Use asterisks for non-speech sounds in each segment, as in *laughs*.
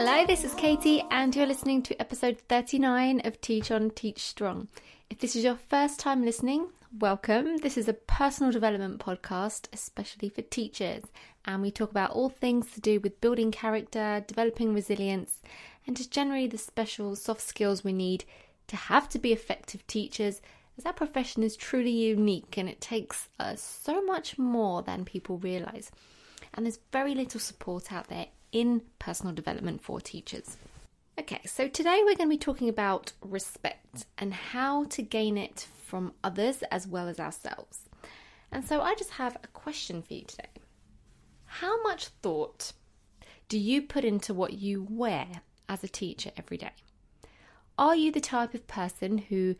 Hello, this is Katie, and you're listening to episode 39 of Teach On Teach Strong. If this is your first time listening, welcome. This is a personal development podcast, especially for teachers, and we talk about all things to do with building character, developing resilience, and just generally the special soft skills we need to have to be effective teachers. As our profession is truly unique and it takes us so much more than people realize. And there's very little support out there in personal development for teachers. Okay, so today we're going to be talking about respect and how to gain it from others as well as ourselves. And so I just have a question for you today. How much thought do you put into what you wear as a teacher every day? Are you the type of person who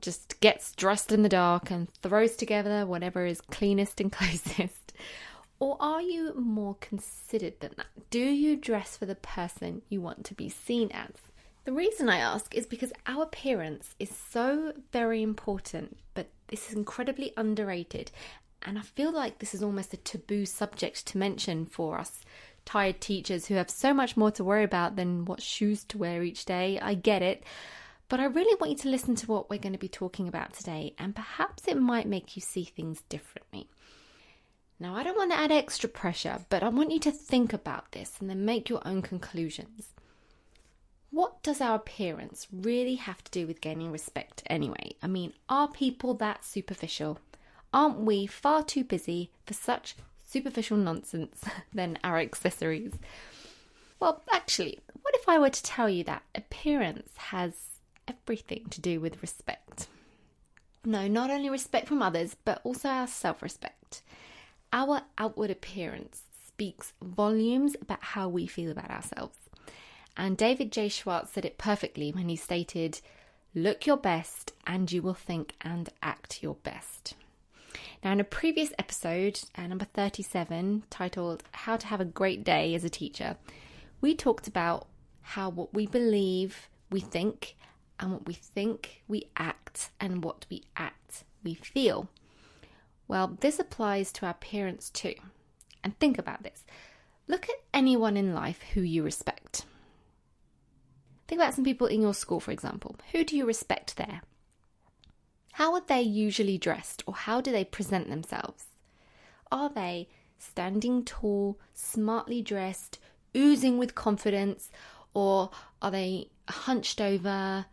just gets dressed in the dark and throws together whatever is cleanest and *laughs* closest? Or are you more considered than that? Do you dress for the person you want to be seen as? The reason I ask is because our appearance is so very important, but this is incredibly underrated. And I feel like this is almost a taboo subject to mention for us tired teachers who have so much more to worry about than what shoes to wear each day. I get it. But I really want you to listen to what we're going to be talking about today, and perhaps it might make you see things differently. Now, I don't want to add extra pressure, but I want you to think about this and then make your own conclusions. What does our appearance really have to do with gaining respect anyway? I mean, are people that superficial? Aren't we far too busy for such superficial nonsense *laughs* than our accessories? Well, actually, what if I were to tell you that appearance has everything to do with respect? No, not only respect from others, but also our self respect. Our outward appearance speaks volumes about how we feel about ourselves. And David J. Schwartz said it perfectly when he stated, Look your best, and you will think and act your best. Now, in a previous episode, uh, number 37, titled How to Have a Great Day as a Teacher, we talked about how what we believe we think, and what we think we act, and what we act we feel. Well, this applies to our parents too. And think about this look at anyone in life who you respect. Think about some people in your school, for example. Who do you respect there? How are they usually dressed or how do they present themselves? Are they standing tall, smartly dressed, oozing with confidence, or are they hunched over,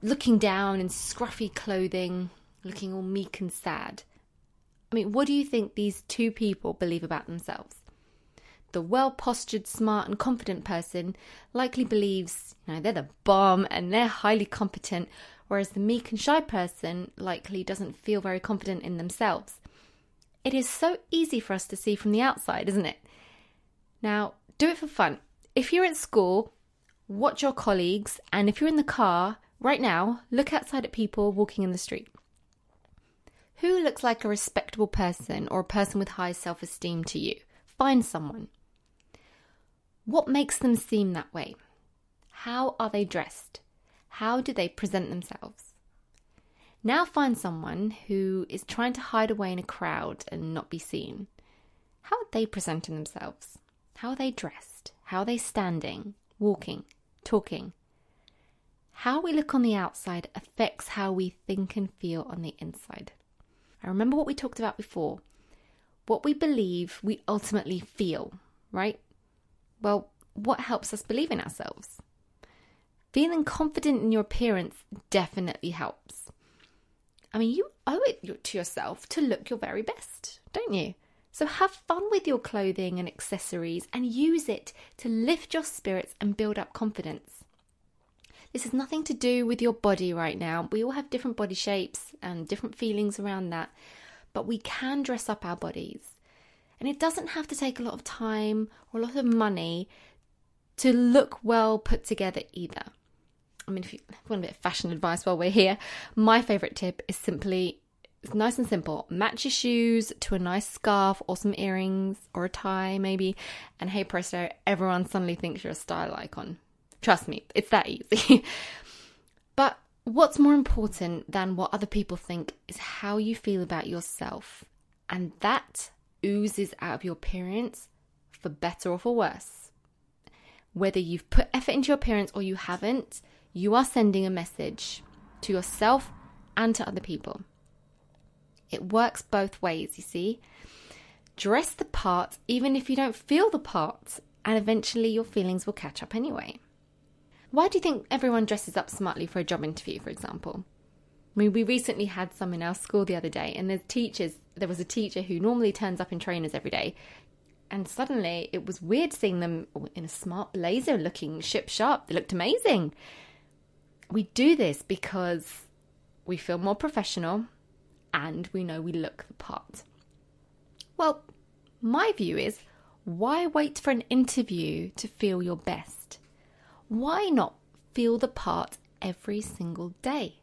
looking down in scruffy clothing, looking all meek and sad? I mean, what do you think these two people believe about themselves? The well postured, smart, and confident person likely believes, you know, they're the bomb and they're highly competent, whereas the meek and shy person likely doesn't feel very confident in themselves. It is so easy for us to see from the outside, isn't it? Now, do it for fun. If you're at school, watch your colleagues, and if you're in the car right now, look outside at people walking in the street. Who looks like a respectable person or a person with high self esteem to you? Find someone. What makes them seem that way? How are they dressed? How do they present themselves? Now find someone who is trying to hide away in a crowd and not be seen. How are they presenting themselves? How are they dressed? How are they standing, walking, talking? How we look on the outside affects how we think and feel on the inside. I remember what we talked about before. What we believe, we ultimately feel, right? Well, what helps us believe in ourselves? Feeling confident in your appearance definitely helps. I mean, you owe it to yourself to look your very best, don't you? So have fun with your clothing and accessories and use it to lift your spirits and build up confidence. This has nothing to do with your body right now. We all have different body shapes and different feelings around that, but we can dress up our bodies. And it doesn't have to take a lot of time or a lot of money to look well put together either. I mean, if you want a bit of fashion advice while we're here, my favourite tip is simply it's nice and simple. Match your shoes to a nice scarf or some earrings or a tie, maybe, and hey presto, everyone suddenly thinks you're a style icon. Trust me, it's that easy. *laughs* but what's more important than what other people think is how you feel about yourself, and that oozes out of your appearance for better or for worse. Whether you've put effort into your appearance or you haven't, you are sending a message to yourself and to other people. It works both ways, you see. Dress the part even if you don't feel the part, and eventually your feelings will catch up anyway. Why do you think everyone dresses up smartly for a job interview, for example? I mean, we recently had some in our school the other day, and there's teachers. There was a teacher who normally turns up in trainers every day, and suddenly it was weird seeing them in a smart blazer, looking ship sharp. They looked amazing. We do this because we feel more professional, and we know we look the part. Well, my view is why wait for an interview to feel your best? Why not feel the part every single day?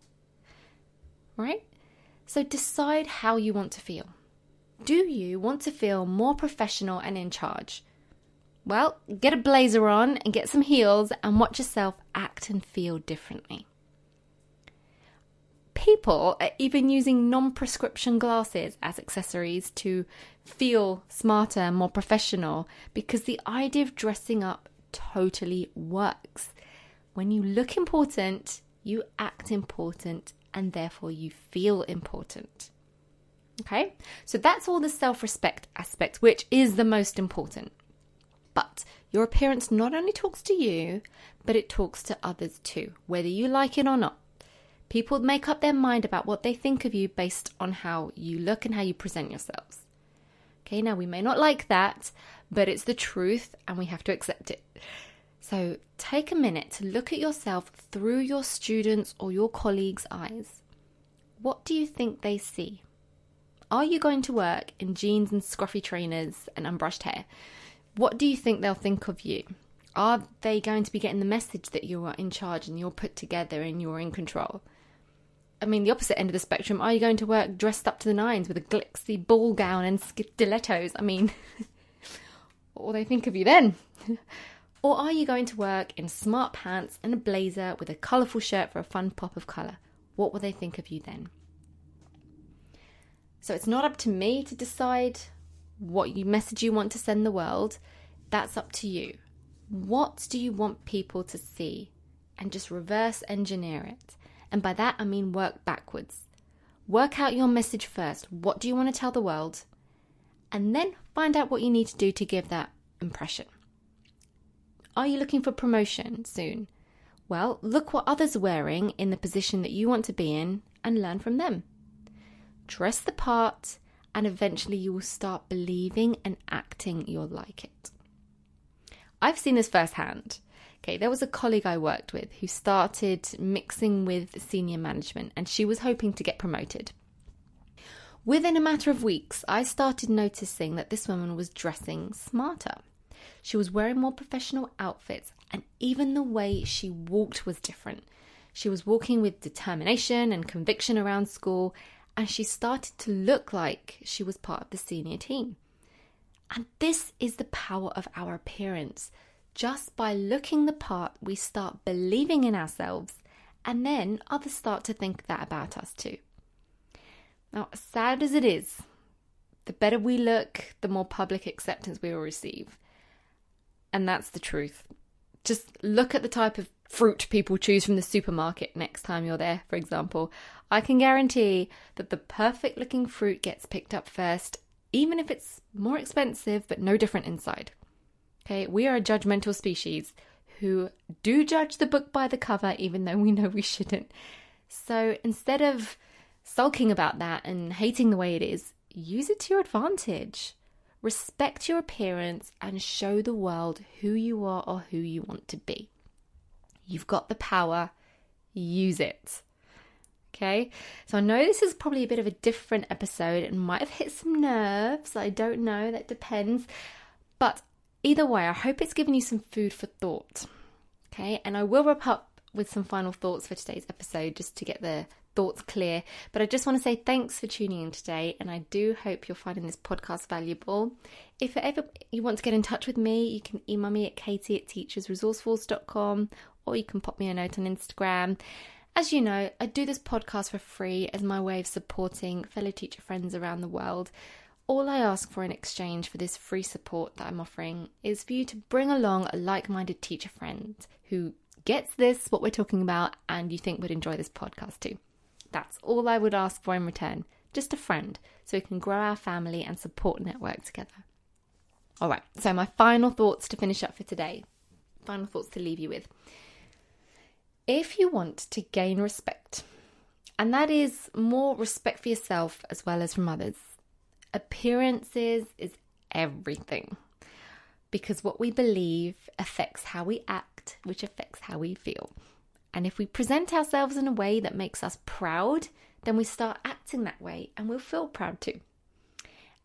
Right? So decide how you want to feel. Do you want to feel more professional and in charge? Well, get a blazer on and get some heels and watch yourself act and feel differently. People are even using non prescription glasses as accessories to feel smarter and more professional because the idea of dressing up totally works. When you look important, you act important and therefore you feel important. Okay, so that's all the self respect aspect, which is the most important. But your appearance not only talks to you, but it talks to others too, whether you like it or not. People make up their mind about what they think of you based on how you look and how you present yourselves. Okay, now we may not like that, but it's the truth and we have to accept it. So take a minute to look at yourself through your students' or your colleagues' eyes. What do you think they see? Are you going to work in jeans and scruffy trainers and unbrushed hair? What do you think they'll think of you? Are they going to be getting the message that you are in charge and you're put together and you're in control? I mean, the opposite end of the spectrum. Are you going to work dressed up to the nines with a glitzy ball gown and stilettos? I mean, *laughs* what will they think of you then? *laughs* or are you going to work in smart pants and a blazer with a colourful shirt for a fun pop of colour? What will they think of you then? So it's not up to me to decide what you message you want to send the world. That's up to you. What do you want people to see? And just reverse engineer it. And by that, I mean work backwards. Work out your message first. What do you want to tell the world? And then find out what you need to do to give that impression. Are you looking for promotion soon? Well, look what others are wearing in the position that you want to be in and learn from them. Dress the part, and eventually you will start believing and acting you'll like it. I've seen this firsthand. Okay, there was a colleague I worked with who started mixing with senior management and she was hoping to get promoted. Within a matter of weeks, I started noticing that this woman was dressing smarter. She was wearing more professional outfits, and even the way she walked was different. She was walking with determination and conviction around school, and she started to look like she was part of the senior team. And this is the power of our appearance just by looking the part, we start believing in ourselves, and then others start to think that about us too. Now, sad as it is, the better we look, the more public acceptance we will receive. And that's the truth. Just look at the type of fruit people choose from the supermarket next time you're there, for example. I can guarantee that the perfect looking fruit gets picked up first, even if it's more expensive but no different inside. Okay, we are a judgmental species who do judge the book by the cover, even though we *laughs* know we shouldn't. So instead of sulking about that and hating the way it is, use it to your advantage. Respect your appearance and show the world who you are or who you want to be. You've got the power, use it. Okay, so I know this is probably a bit of a different episode and might have hit some nerves. I don't know, that depends. But Either way, I hope it's given you some food for thought. Okay, and I will wrap up with some final thoughts for today's episode just to get the thoughts clear. But I just want to say thanks for tuning in today, and I do hope you're finding this podcast valuable. If ever you want to get in touch with me, you can email me at katie at teachersresourceforce.com or you can pop me a note on Instagram. As you know, I do this podcast for free as my way of supporting fellow teacher friends around the world all I ask for in exchange for this free support that I'm offering is for you to bring along a like minded teacher friend who gets this, what we're talking about, and you think would enjoy this podcast too. That's all I would ask for in return. Just a friend, so we can grow our family and support network together. All right, so my final thoughts to finish up for today. Final thoughts to leave you with. If you want to gain respect, and that is more respect for yourself as well as from others, appearances is everything. Because what we believe affects how we act, which affects how we feel. And if we present ourselves in a way that makes us proud, then we start acting that way and we'll feel proud too.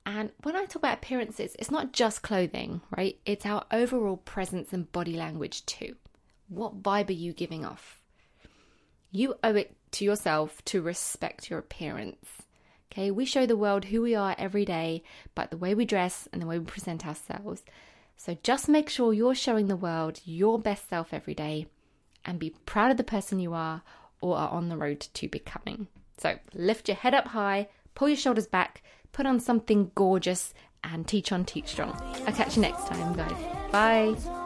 And when I talk about appearances, it's not just clothing, right? It's our overall presence and body language too. What vibe are you giving off? You owe it to yourself to respect your appearance. Okay, we show the world who we are every day by the way we dress and the way we present ourselves. So just make sure you're showing the world your best self every day and be proud of the person you are or are on the road to becoming. So lift your head up high, pull your shoulders back, put on something gorgeous, and teach on Teach Strong. I'll catch you next time, guys. Bye.